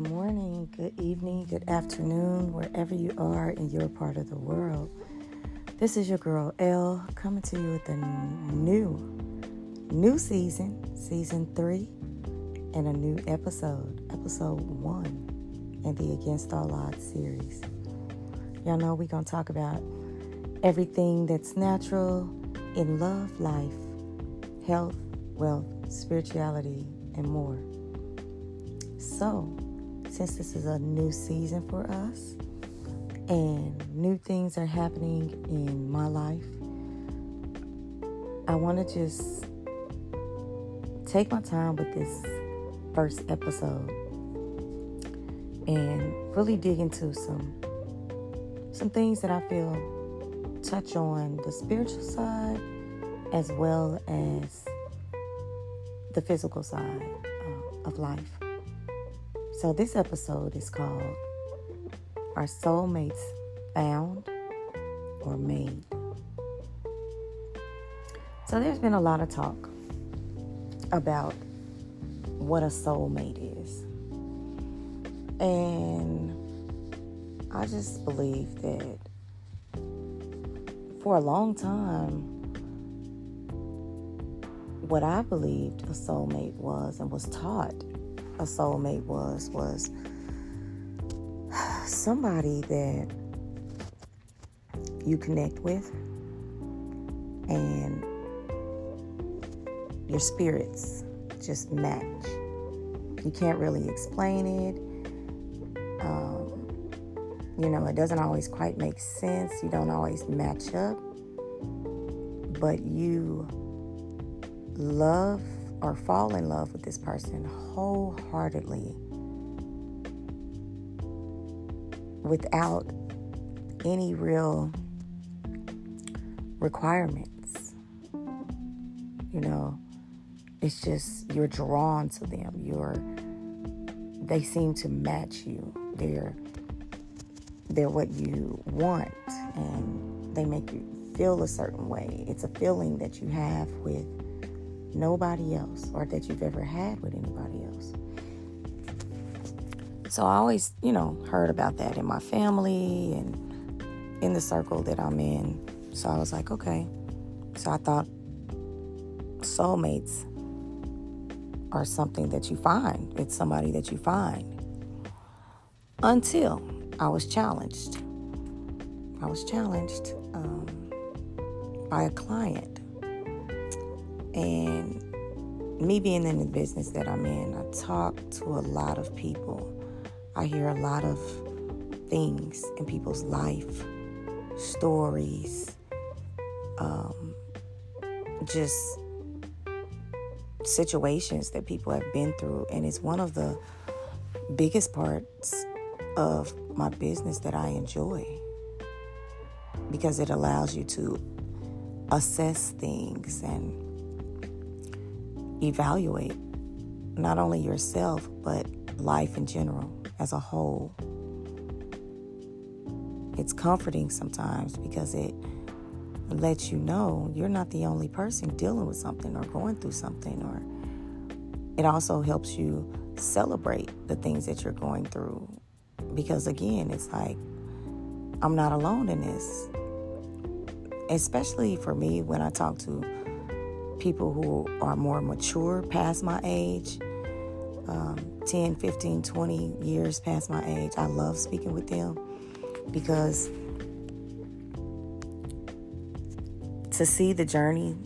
good morning, good evening, good afternoon, wherever you are in your part of the world. This is your girl L coming to you with a new, new season, season three, and a new episode, episode one, in the Against All Odds series. Y'all know we're gonna talk about everything that's natural in love, life, health, wealth, spirituality, and more. So, since this is a new season for us and new things are happening in my life, I want to just take my time with this first episode and really dig into some some things that I feel touch on the spiritual side as well as the physical side uh, of life. So, this episode is called Are Soulmates Found or Made? So, there's been a lot of talk about what a soulmate is. And I just believe that for a long time, what I believed a soulmate was and was taught a soulmate was was somebody that you connect with and your spirits just match. You can't really explain it. Um, you know, it doesn't always quite make sense. You don't always match up. But you love or fall in love with this person wholeheartedly without any real requirements. You know, it's just you're drawn to them. You're they seem to match you. They're they're what you want and they make you feel a certain way. It's a feeling that you have with nobody else or that you've ever had with anybody else. So I always, you know, heard about that in my family and in the circle that I'm in. So I was like, okay. So I thought soulmates are something that you find. It's somebody that you find. Until I was challenged. I was challenged um, by a client and me being in the business that I'm in, I talk to a lot of people. I hear a lot of things in people's life, stories, um, just situations that people have been through. And it's one of the biggest parts of my business that I enjoy because it allows you to assess things and evaluate not only yourself, but life in general as a whole. It's comforting sometimes because it lets you know you're not the only person dealing with something or going through something, or it also helps you celebrate the things that you're going through. Because again, it's like, I'm not alone in this. Especially for me when I talk to people who are more mature past my age, um, 10, 15, 20 years past my age. I love speaking with them because to see the journey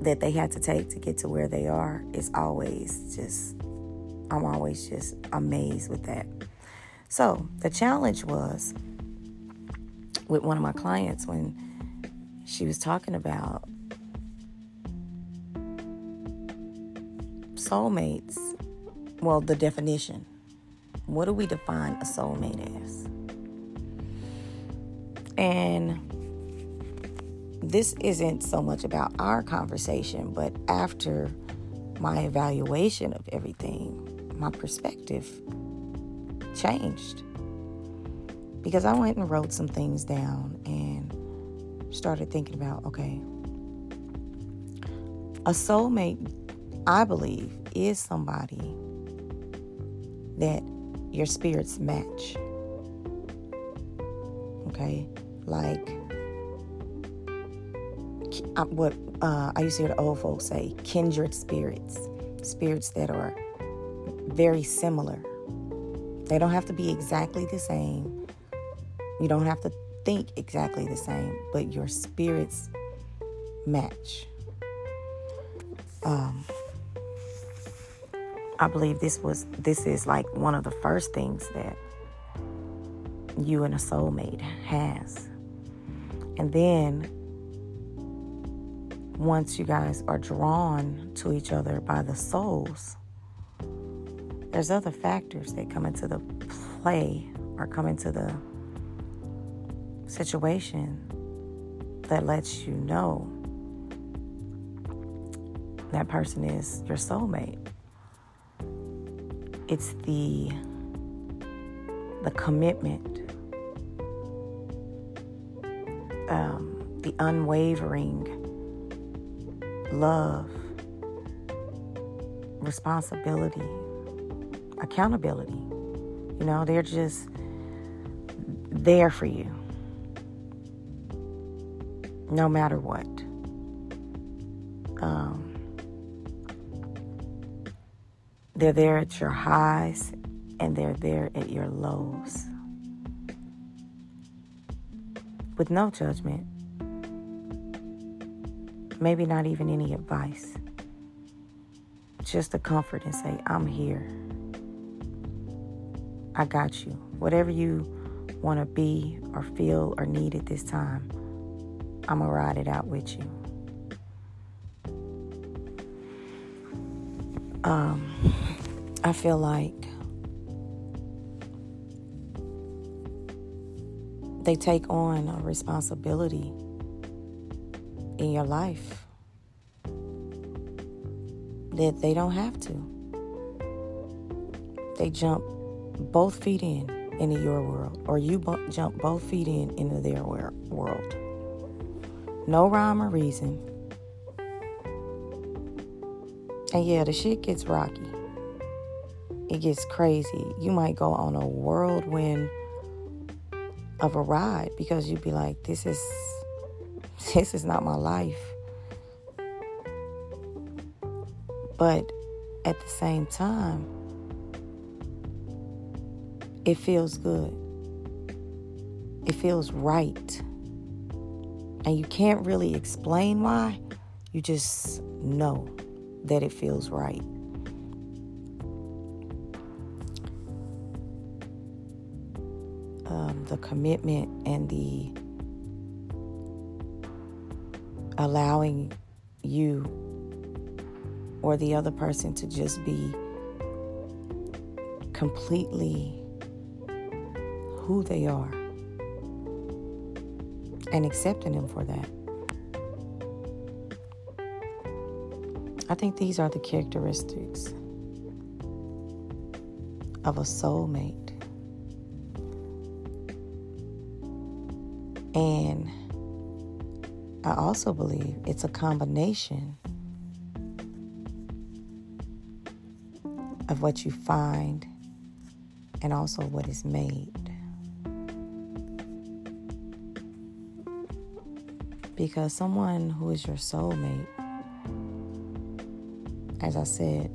that they had to take to get to where they are is always just, I'm always just amazed with that. So the challenge was with one of my clients when she was talking about soulmates, well, the definition. What do we define a soulmate as? And this isn't so much about our conversation, but after my evaluation of everything, my perspective changed. Because I went and wrote some things down and started thinking about okay, a soulmate I believe, is somebody that your spirits match. Okay? Like uh, what uh, I used to hear the old folks say kindred spirits, spirits that are very similar. They don't have to be exactly the same. You don't have to think exactly the same, but your spirits match. Um, I believe this was this is like one of the first things that you and a soulmate has. And then once you guys are drawn to each other by the souls, there's other factors that come into the play or come into the situation that lets you know that person is your soulmate. It's the the commitment, um, the unwavering love, responsibility, accountability. You know, they're just there for you no matter what. They're there at your highs and they're there at your lows with no judgment, maybe not even any advice, just a comfort and say, I'm here. I got you. Whatever you want to be or feel or need at this time, I'm going to ride it out with you. Um, I feel like they take on a responsibility in your life that they don't have to. They jump both feet in into your world, or you jump both feet in into their world. No rhyme or reason. And yeah, the shit gets rocky. It gets crazy. You might go on a whirlwind of a ride because you'd be like, this is this is not my life. But at the same time, it feels good. It feels right. And you can't really explain why. You just know that it feels right. The commitment and the allowing you or the other person to just be completely who they are and accepting them for that. I think these are the characteristics of a soulmate. And I also believe it's a combination of what you find and also what is made. Because someone who is your soulmate, as I said,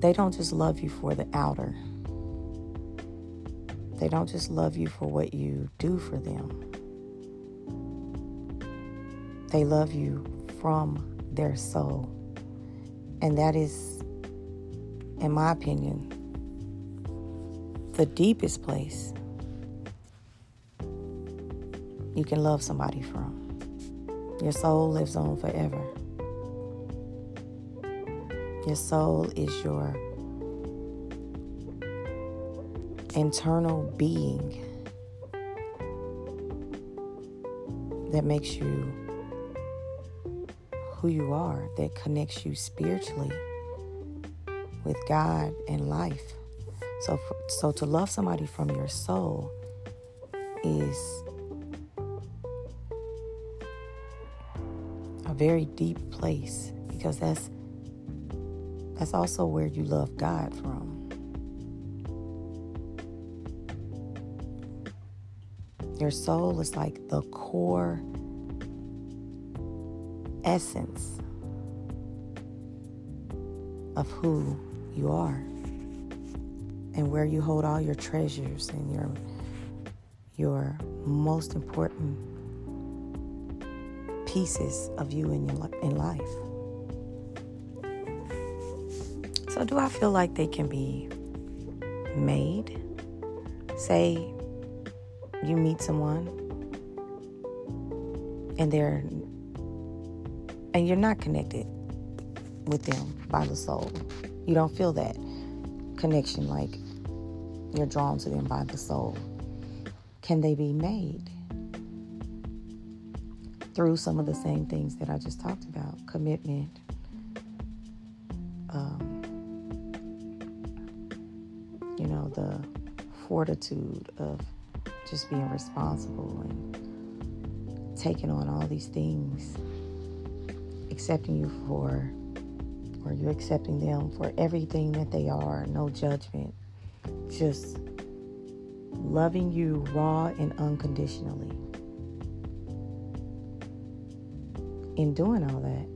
they don't just love you for the outer. They don't just love you for what you do for them. They love you from their soul. And that is, in my opinion, the deepest place you can love somebody from. Your soul lives on forever. Your soul is your internal being that makes you who you are, that connects you spiritually with God and life. So, so to love somebody from your soul is a very deep place because that's that's also where you love God from. Your soul is like the core essence of who you are and where you hold all your treasures and your your most important pieces of you in your in life. So do I feel like they can be made? Say you meet someone and they're and you're not connected with them by the soul. You don't feel that connection like you're drawn to them by the soul. Can they be made? Through some of the same things that I just talked about commitment, um, you know, the fortitude of just being responsible and taking on all these things, accepting you for, or you accepting them for everything that they are, no judgment, just loving you raw and unconditionally. In doing all that,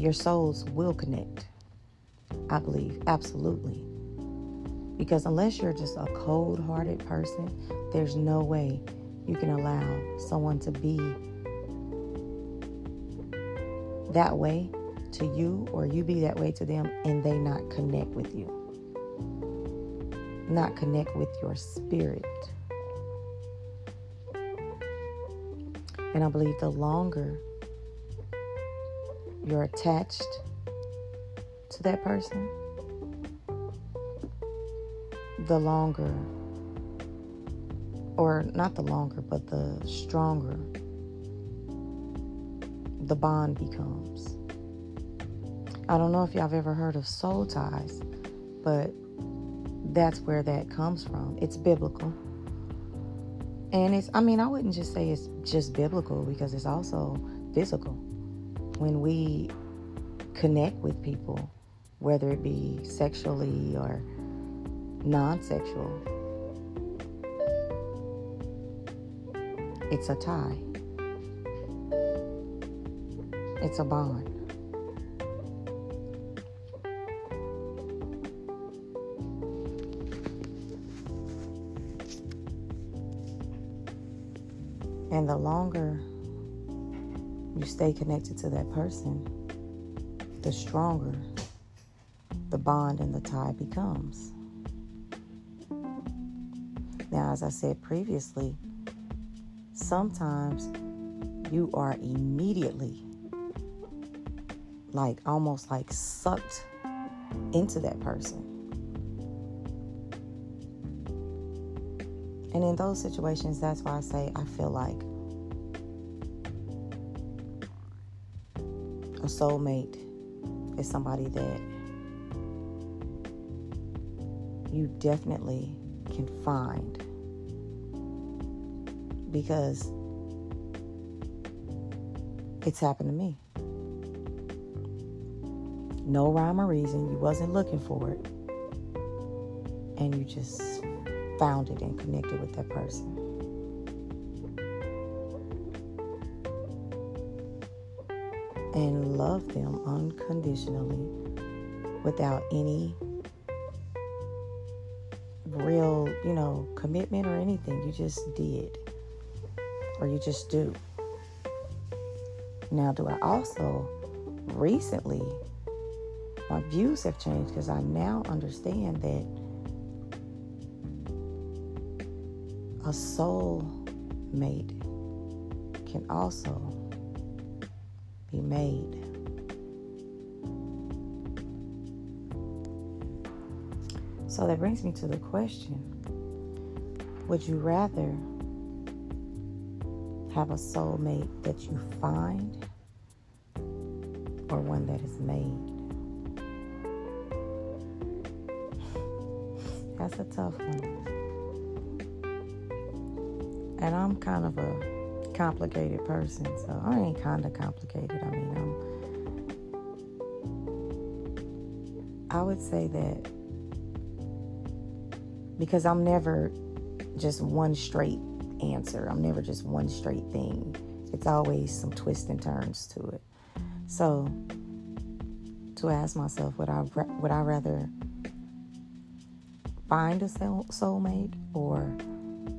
your souls will connect. I believe, absolutely. Because unless you're just a cold hearted person, there's no way you can allow someone to be that way to you or you be that way to them and they not connect with you. Not connect with your spirit. And I believe the longer you're attached to that person, the longer, or not the longer, but the stronger the bond becomes. I don't know if y'all have ever heard of soul ties, but that's where that comes from. It's biblical. And it's, I mean, I wouldn't just say it's just biblical because it's also physical. When we connect with people, whether it be sexually or non sexual, it's a tie, it's a bond. And the longer you stay connected to that person, the stronger the bond and the tie becomes. Now, as I said previously, sometimes you are immediately, like almost like sucked into that person. And in those situations, that's why I say I feel like a soulmate is somebody that you definitely can find because it's happened to me. No rhyme or reason. You wasn't looking for it. And you just found it and connected with that person. And love them unconditionally without any real, you know, commitment or anything. You just did. Or you just do. Now, do I also recently, my views have changed because I now understand that a soul mate can also be made. So that brings me to the question Would you rather have a soulmate that you find or one that is made? That's a tough one. And I'm kind of a complicated person, so I ain't kind of complicated. I mean, I'm. I would say that because I'm never just one straight answer. I'm never just one straight thing. It's always some twists and turns to it. So to ask myself, would I would I rather find a soul, soulmate or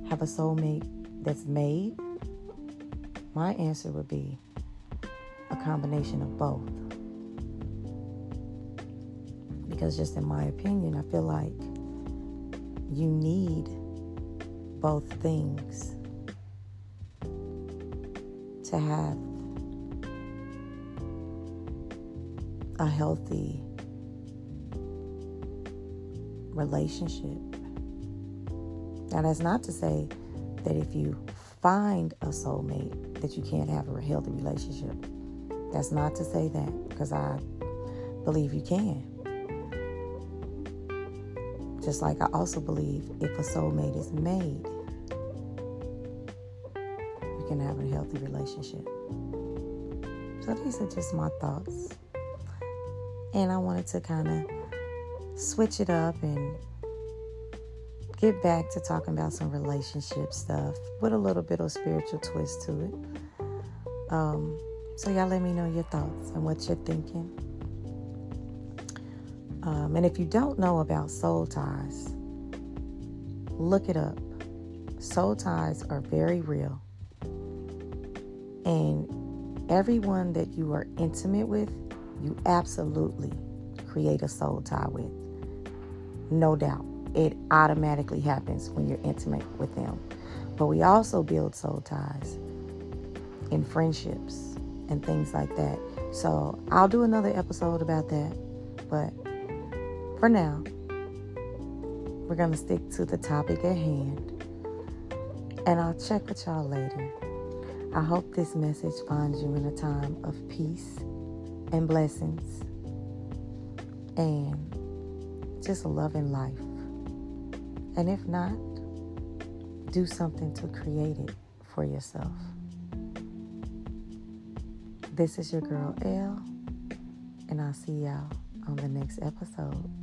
have a soulmate that's made? My answer would be a combination of both. Because just in my opinion, I feel like you need both things to have a healthy relationship. Now, that's not to say that if you find a soulmate, that you can't have a healthy relationship. That's not to say that, because I believe you can. Just like I also believe if a soulmate is made, you can have a healthy relationship. So these are just my thoughts. And I wanted to kind of switch it up and get back to talking about some relationship stuff with a little bit of spiritual twist to it. Um, so y'all let me know your thoughts and what you're thinking. Um, and if you don't know about soul ties, look it up. Soul ties are very real. And everyone that you are intimate with, you absolutely create a soul tie with. No doubt. It automatically happens when you're intimate with them. But we also build soul ties in friendships and things like that. So I'll do another episode about that. But for now, we're going to stick to the topic at hand. And I'll check with y'all later. I hope this message finds you in a time of peace and blessings and just loving life. And if not, do something to create it for yourself. This is your girl, Elle, and I'll see y'all on the next episode.